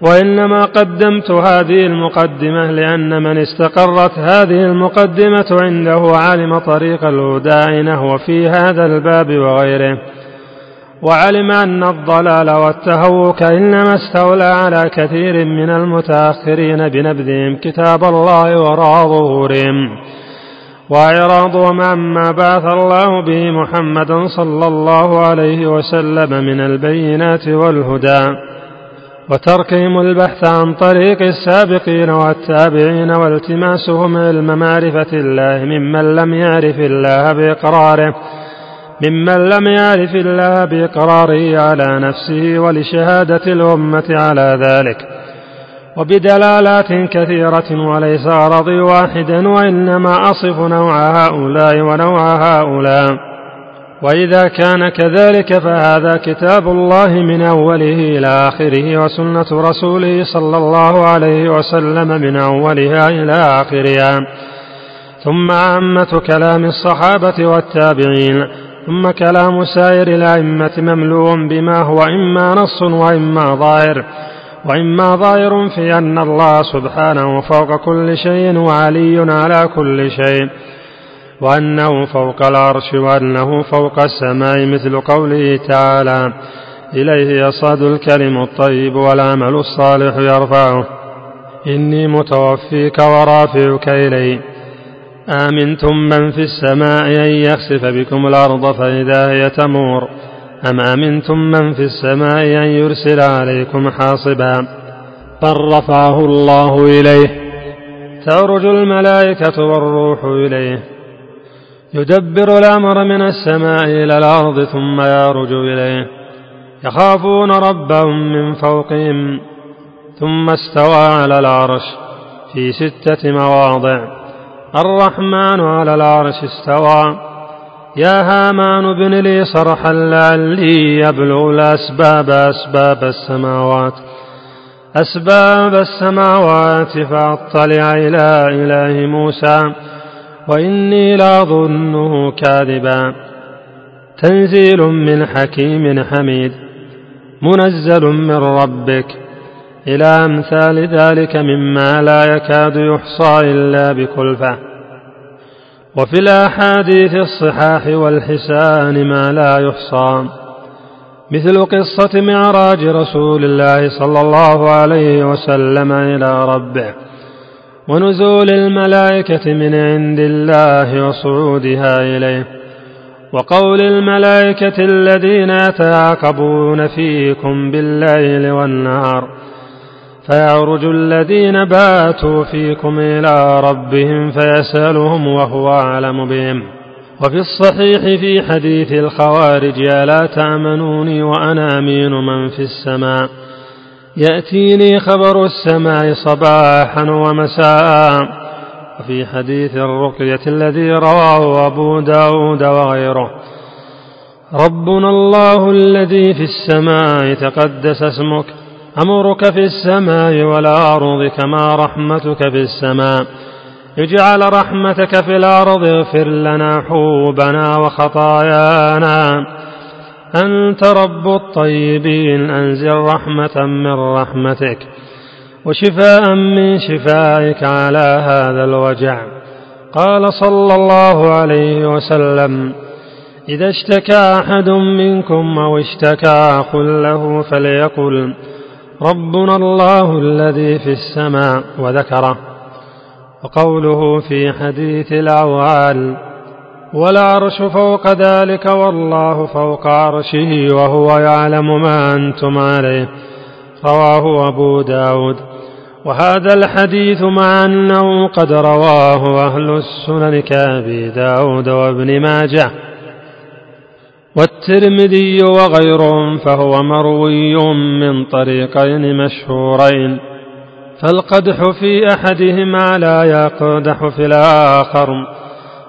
وإنما قدمت هذه المقدمة لأن من استقرت هذه المقدمة عنده علم طريق الهدى نحو في هذا الباب وغيره. وعلم أن الضلال والتهوك إنما استولى على كثير من المتأخرين بنبذهم كتاب الله وراء ظهورهم. وإعراضهم عما بعث الله به محمدا صلى الله عليه وسلم من البينات والهدى. وتركهم البحث عن طريق السابقين والتابعين والتماسهم علم معرفة الله ممن لم يعرف الله بإقراره. ممن لم يعرف الله بإقراره على نفسه ولشهادة الأمة على ذلك. وبدلالات كثيرة وليس غرضي واحدا وإنما أصف نوع هؤلاء ونوع هؤلاء. وإذا كان كذلك فهذا كتاب الله من أوله إلى آخره وسنة رسوله صلى الله عليه وسلم من أولها إلى آخرها. ثم عامة كلام الصحابة والتابعين ثم كلام سائر الأئمة مملوء بما هو إما نص وإما ظاهر. وإما ظاهر في أن الله سبحانه فوق كل شيء وعلي على كل شيء. وأنه فوق العرش وأنه فوق السماء مثل قوله تعالى إليه يصعد الكلم الطيب والعمل الصالح يرفعه. إني متوفيك ورافعك إلي. آمنتم من في السماء أن يخسف بكم الأرض فإذا هي تمور. أم أمنتم من في السماء أن يرسل عليكم حاصبا؟ بل رفعه الله إليه. تعرج الملائكة والروح إليه. يدبر الأمر من السماء إلى الأرض ثم يعرج إليه. يخافون ربهم من فوقهم. ثم استوى على العرش في ستة مواضع. الرحمن على العرش استوى. يا هامان ابن لي صرحا لعلي يبلغ الأسباب أسباب السماوات. أسباب السماوات فأطلع إلى إله موسى. وإني لأظنه كاذبا. تنزيل من حكيم حميد منزل من ربك. إلى أمثال ذلك مما لا يكاد يحصى إلا بكلفة. وفي الأحاديث الصحاح والحسان ما لا يحصى. مثل قصة معراج رسول الله صلى الله عليه وسلم إلى ربه. ونزول الملائكة من عند الله وصعودها إليه. وقول الملائكة الذين يتعاقبون فيكم بالليل والنهار فيعرج الذين باتوا فيكم إلى ربهم فيسألهم وهو أعلم بهم. وفي الصحيح في حديث الخوارج ألا تأمنوني وأنا أمين من في السماء؟ يأتيني خبر السماء صباحا ومساء وفي حديث الرقية الذي رواه أبو داود وغيره. ربنا الله الذي في السماء تقدس اسمك أمرك في السماء والأرض كما رحمتك في السماء. اجعل رحمتك في الأرض اغفر لنا حوبنا وخطايانا. أنت رب الطيبين أنزل رحمة من رحمتك وشفاء من شفائك على هذا الوجع. قال صلى الله عليه وسلم إذا اشتكى أحد منكم أو اشتكى أخ له فليقل ربنا الله الذي في السماء وذكره. وقوله في حديث الأوعال والعرش فوق ذلك والله فوق عرشه وهو يعلم ما أنتم عليه. رواه أبو داود. وهذا الحديث مع أنه قد رواه أهل السنن كأبي داود وابن ماجه. والترمذي وغيرهم فهو مروي من طريقين مشهورين. فالقدح في أحدهما لا يقدح في الآخر.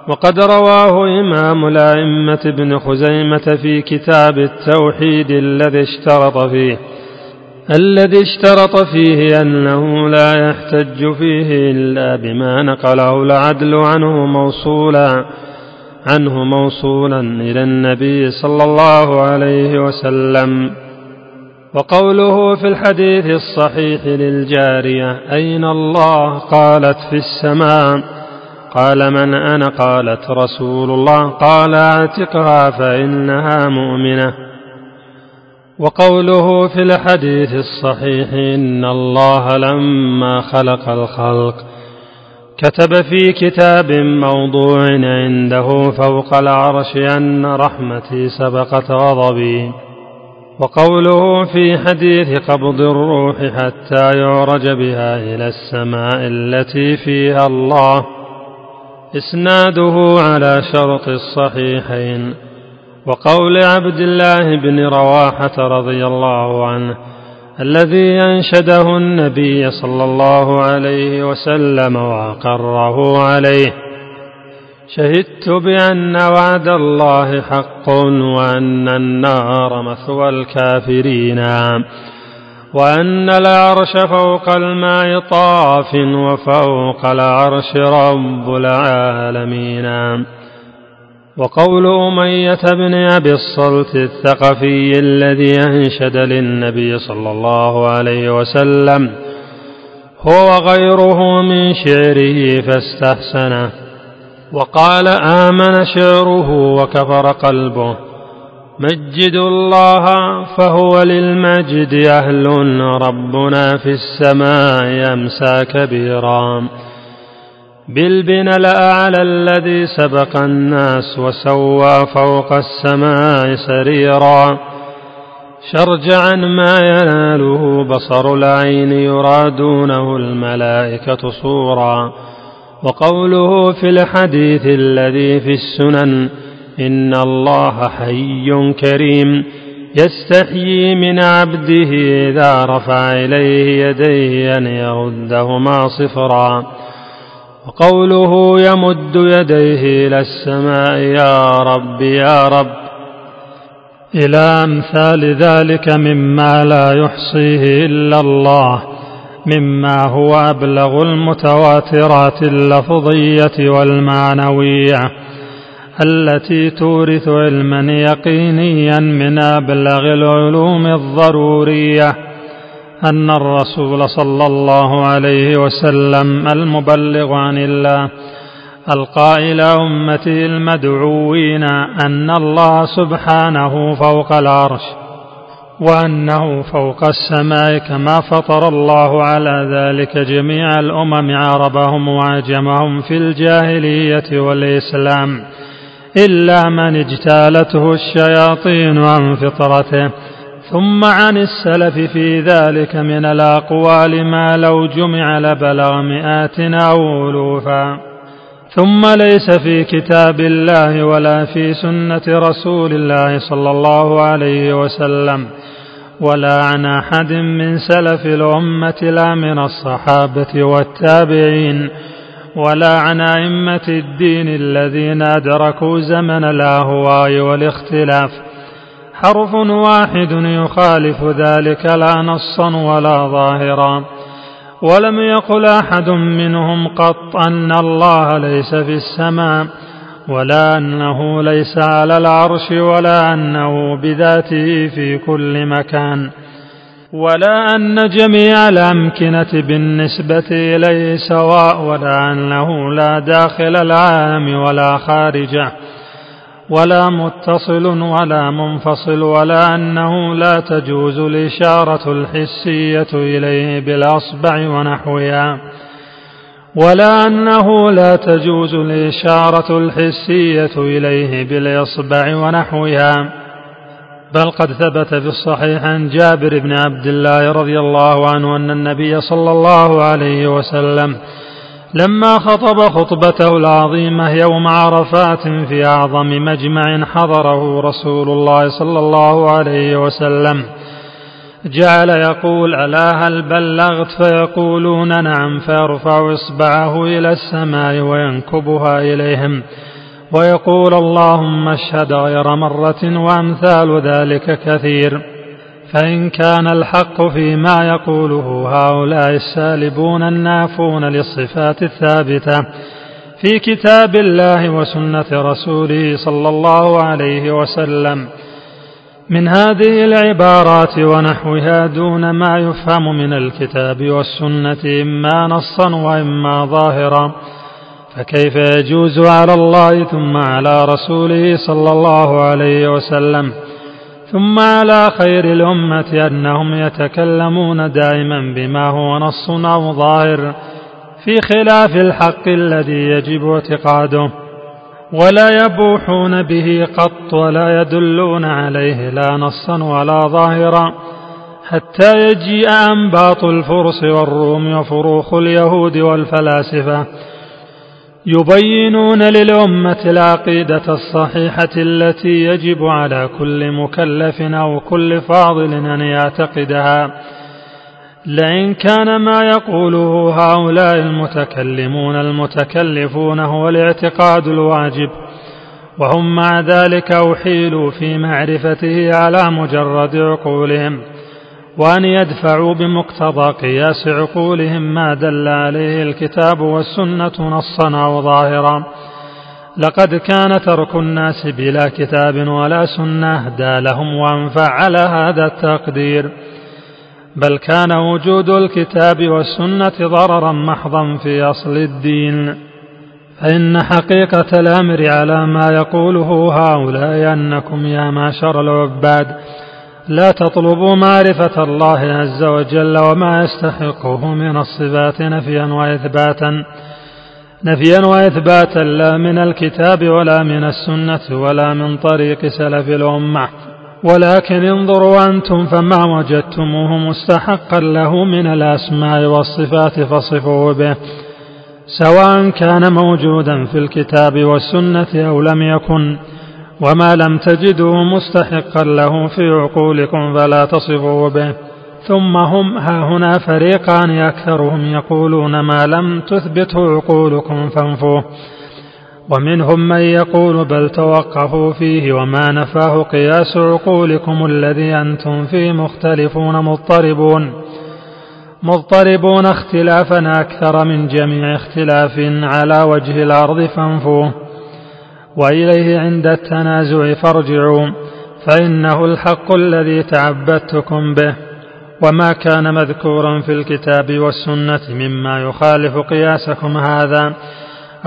وقد رواه إمام الأئمة ابن خزيمة في كتاب التوحيد الذي اشترط فيه الذي اشترط فيه أنه لا يحتج فيه إلا بما نقله العدل عنه موصولا عنه موصولا إلى النبي صلى الله عليه وسلم. وقوله في الحديث الصحيح للجارية أين الله؟ قالت في السماء. قال من أنا؟ قالت رسول الله. قال اعتقها فإنها مؤمنة. وقوله في الحديث الصحيح إن الله لما خلق الخلق كتب في كتاب موضوع عنده فوق العرش أن رحمتي سبقت غضبي. وقوله في حديث قبض الروح حتى يعرج بها إلى السماء التي فيها الله إسناده على شرط الصحيحين. وقول عبد الله بن رواحة رضي الله عنه الذي أنشده النبي صلى الله عليه وسلم وأقره عليه شهدت بأن وعد الله حق وأن النار مثوى الكافرين. وأن العرش فوق الماء طاف وفوق العرش رب العالمين. وقول أمية بن أبي الصلت الثقفي الذي أنشد للنبي صلى الله عليه وسلم هو غيره من شعره فاستحسنه وقال آمن شعره وكفر قلبه. مجد الله فهو للمجد أهل ربنا في السماء يمسى كبيرا. بالبن الأعلى الذي سبق الناس وسوى فوق السماء سريرا. شرجعا ما يناله بصر العين يرادونه الملائكة صورا. وقوله في الحديث الذي في السنن إن الله حي كريم. يستحيي من عبده إذا رفع إليه يديه أن يردهما صفرا. وقوله يمد يديه إلى السماء يا رب يا رب. إلى أمثال ذلك مما لا يحصيه إلا الله مما هو أبلغ المتواترات اللفظية والمعنوية. التي تورث علما يقينيا من أبلغ العلوم الضرورية أن الرسول صلى الله عليه وسلم المبلغ عن الله القائل أمته المدعوين أن الله سبحانه فوق العرش وأنه فوق السماء كما فطر الله على ذلك جميع الأمم عربهم وعجمهم في الجاهلية والإسلام إلا من اجتالته الشياطين عن فطرته. ثم عن السلف في ذلك من الأقوال ما لو جمع لبلغ مئات أو ألوفا. ثم ليس في كتاب الله ولا في سنة رسول الله صلى الله عليه وسلم ولا عن أحد من سلف الأمة لا من الصحابة والتابعين. ولا عن أئمة الدين الذين أدركوا زمن الأهواء والاختلاف. حرف واحد يخالف ذلك لا نصا ولا ظاهرا. ولم يقل أحد منهم قط أن الله ليس في السماء ولا أنه ليس على العرش ولا أنه بذاته في كل مكان. ولا أن جميع الأمكنة بالنسبة إليه سواء ولا انه لا داخل العالم ولا خارجه ولا متصل ولا منفصل ولا أنه لا تجوز الإشارة الحسية إليه بالأصبع ونحوها. ولا أنه لا تجوز الإشارة الحسية إليه بالإصبع ونحوها. بل قد ثبت في الصحيح عن جابر بن عبد الله رضي الله عنه أن النبي صلى الله عليه وسلم لما خطب خطبته العظيمة يوم عرفات في أعظم مجمع حضره رسول الله صلى الله عليه وسلم جعل يقول ألا هل بلغت؟ فيقولون نعم فيرفع إصبعه إلى السماء وينكبها إليهم. ويقول اللهم اشهد غير مرة وأمثال ذلك كثير فإن كان الحق فيما يقوله هؤلاء السالبون النافون للصفات الثابتة في كتاب الله وسنة رسوله صلى الله عليه وسلم. من هذه العبارات ونحوها دون ما يفهم من الكتاب والسنة إما نصا وإما ظاهرا فكيف يجوز على الله ثم على رسوله صلى الله عليه وسلم ثم على خير الأمة أنهم يتكلمون دائما بما هو نص أو ظاهر في خلاف الحق الذي يجب اعتقاده ولا يبوحون به قط ولا يدلون عليه لا نصا ولا ظاهرا حتى يجيء أنباط الفرس والروم وفروخ اليهود والفلاسفة يبينون للأمة العقيدة الصحيحة التي يجب على كل مكلف أو كل فاضل أن يعتقدها. لئن كان ما يقوله هؤلاء المتكلمون المتكلفون هو الاعتقاد الواجب وهم مع ذلك أحيلوا في معرفته على مجرد عقولهم. وأن يدفعوا بمقتضى قياس عقولهم ما دل عليه الكتاب والسنة نصا أو ظاهرا. لقد كان ترك الناس بلا كتاب ولا سنة أهدى لهم وأنفع على هذا التقدير. بل كان وجود الكتاب والسنة ضررا محضا في أصل الدين. فإن حقيقة الأمر على ما يقوله هؤلاء أنكم يا معشر العباد لا تطلبوا معرفة الله عز وجل وما يستحقه من الصفات نفيا وإثباتا نفيا وإثباتا لا من الكتاب ولا من السنة ولا من طريق سلف الأمة. ولكن انظروا أنتم فما وجدتموه مستحقا له من الأسماء والصفات فصفوه به سواء كان موجودا في الكتاب والسنة أو لم يكن. وما لم تجدوه مستحقا له في عقولكم فلا تصفوا به. ثم هم ها هنا فريقان أكثرهم يقولون ما لم تثبته عقولكم فانفوه. ومنهم من يقول بل توقفوا فيه وما نفاه قياس عقولكم الذي أنتم فيه مختلفون مضطربون. مضطربون اختلافا أكثر من جميع اختلاف على وجه الأرض فانفوه. وإليه عند التنازع فارجعوا فإنه الحق الذي تعبدتكم به وما كان مذكورا في الكتاب والسنة مما يخالف قياسكم هذا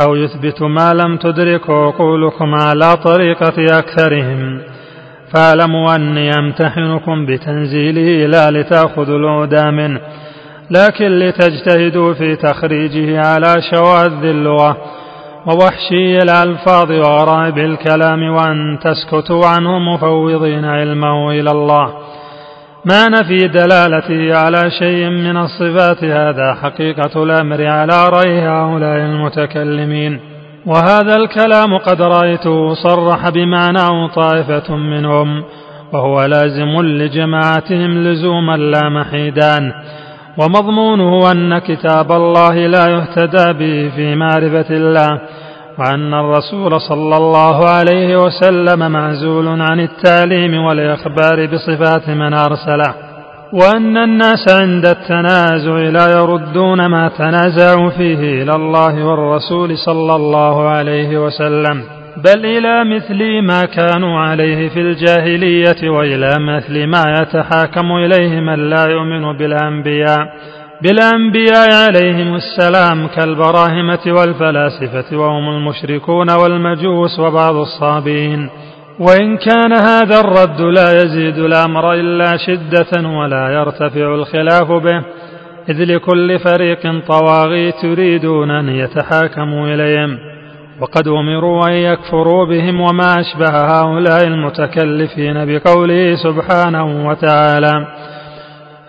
أو يثبت ما لم تدركوا عقولكم على طريقة أكثرهم. فاعلموا أني أمتحنكم بتنزيله لا لتأخذوا العودى منه لكن لتجتهدوا في تخريجه على شواذ اللغة ووحشي الألفاظ وغرائب الكلام وأن تسكتوا عنه مفوضين علمه إلى الله. ما نفي دلالته على شيء من الصفات هذا حقيقة الأمر على رأي هؤلاء المتكلمين. وهذا الكلام قد رأيته صرح بمعناه طائفة منهم وهو لازم لجماعتهم لزوما لا محيدان. ومضمونه أن كتاب الله لا يهتدى به في معرفة الله وأن الرسول صلى الله عليه وسلم معزول عن التعليم والإخبار بصفات من أرسله وأن الناس عند التنازع لا يردون ما تنازعوا فيه إلى الله والرسول صلى الله عليه وسلم. بل إلى مثل ما كانوا عليه في الجاهلية وإلى مثل ما يتحاكم إليه من لا يؤمن بالأنبياء. بالأنبياء عليهم السلام كالبراهمة والفلاسفة وهم المشركون والمجوس وبعض الصابين. وإن كان هذا الرد لا يزيد الأمر إلا شدة ولا يرتفع الخلاف به. إذ لكل فريق طواغيت يريدون أن يتحاكموا إليهم. وقد أمروا أن يكفروا بهم وما أشبه هؤلاء المتكلفين بقوله سبحانه وتعالى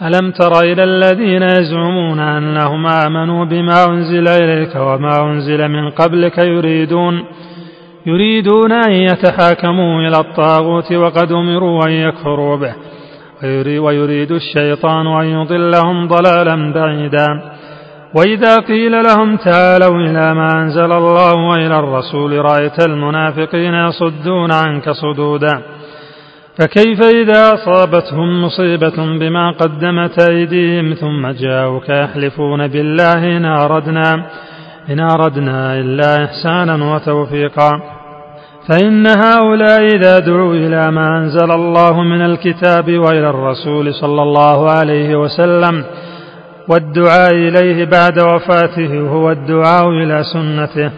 ألم تر إلى الذين يزعمون أنهم آمنوا بما أنزل إليك وما أنزل من قبلك يريدون يريدون أن يتحاكموا إلى الطاغوت وقد أمروا أن يكفروا به ويريد الشيطان أن يضلهم ضلالا بعيدا. وإذا قيل لهم تعالوا إلى ما أنزل الله وإلى الرسول رأيت المنافقين يصدون عنك صدودا. فكيف إذا أصابتهم مصيبة بما قدمت أيديهم ثم جاءوك يحلفون بالله إن أردنا إن أردنا إلا إحسانا وتوفيقا. فإن هؤلاء إذا دعوا إلى ما أنزل الله من الكتاب وإلى الرسول صلى الله عليه وسلم والدعاء إليه بعد وفاته هو الدعاء إلى سنته.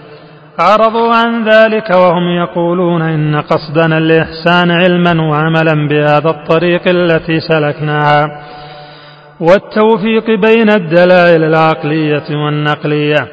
أعرضوا عن ذلك وهم يقولون إن قصدنا الإحسان علما وعملا بهذا الطريق التي سلكناها. والتوفيق بين الدلائل العقلية والنقلية.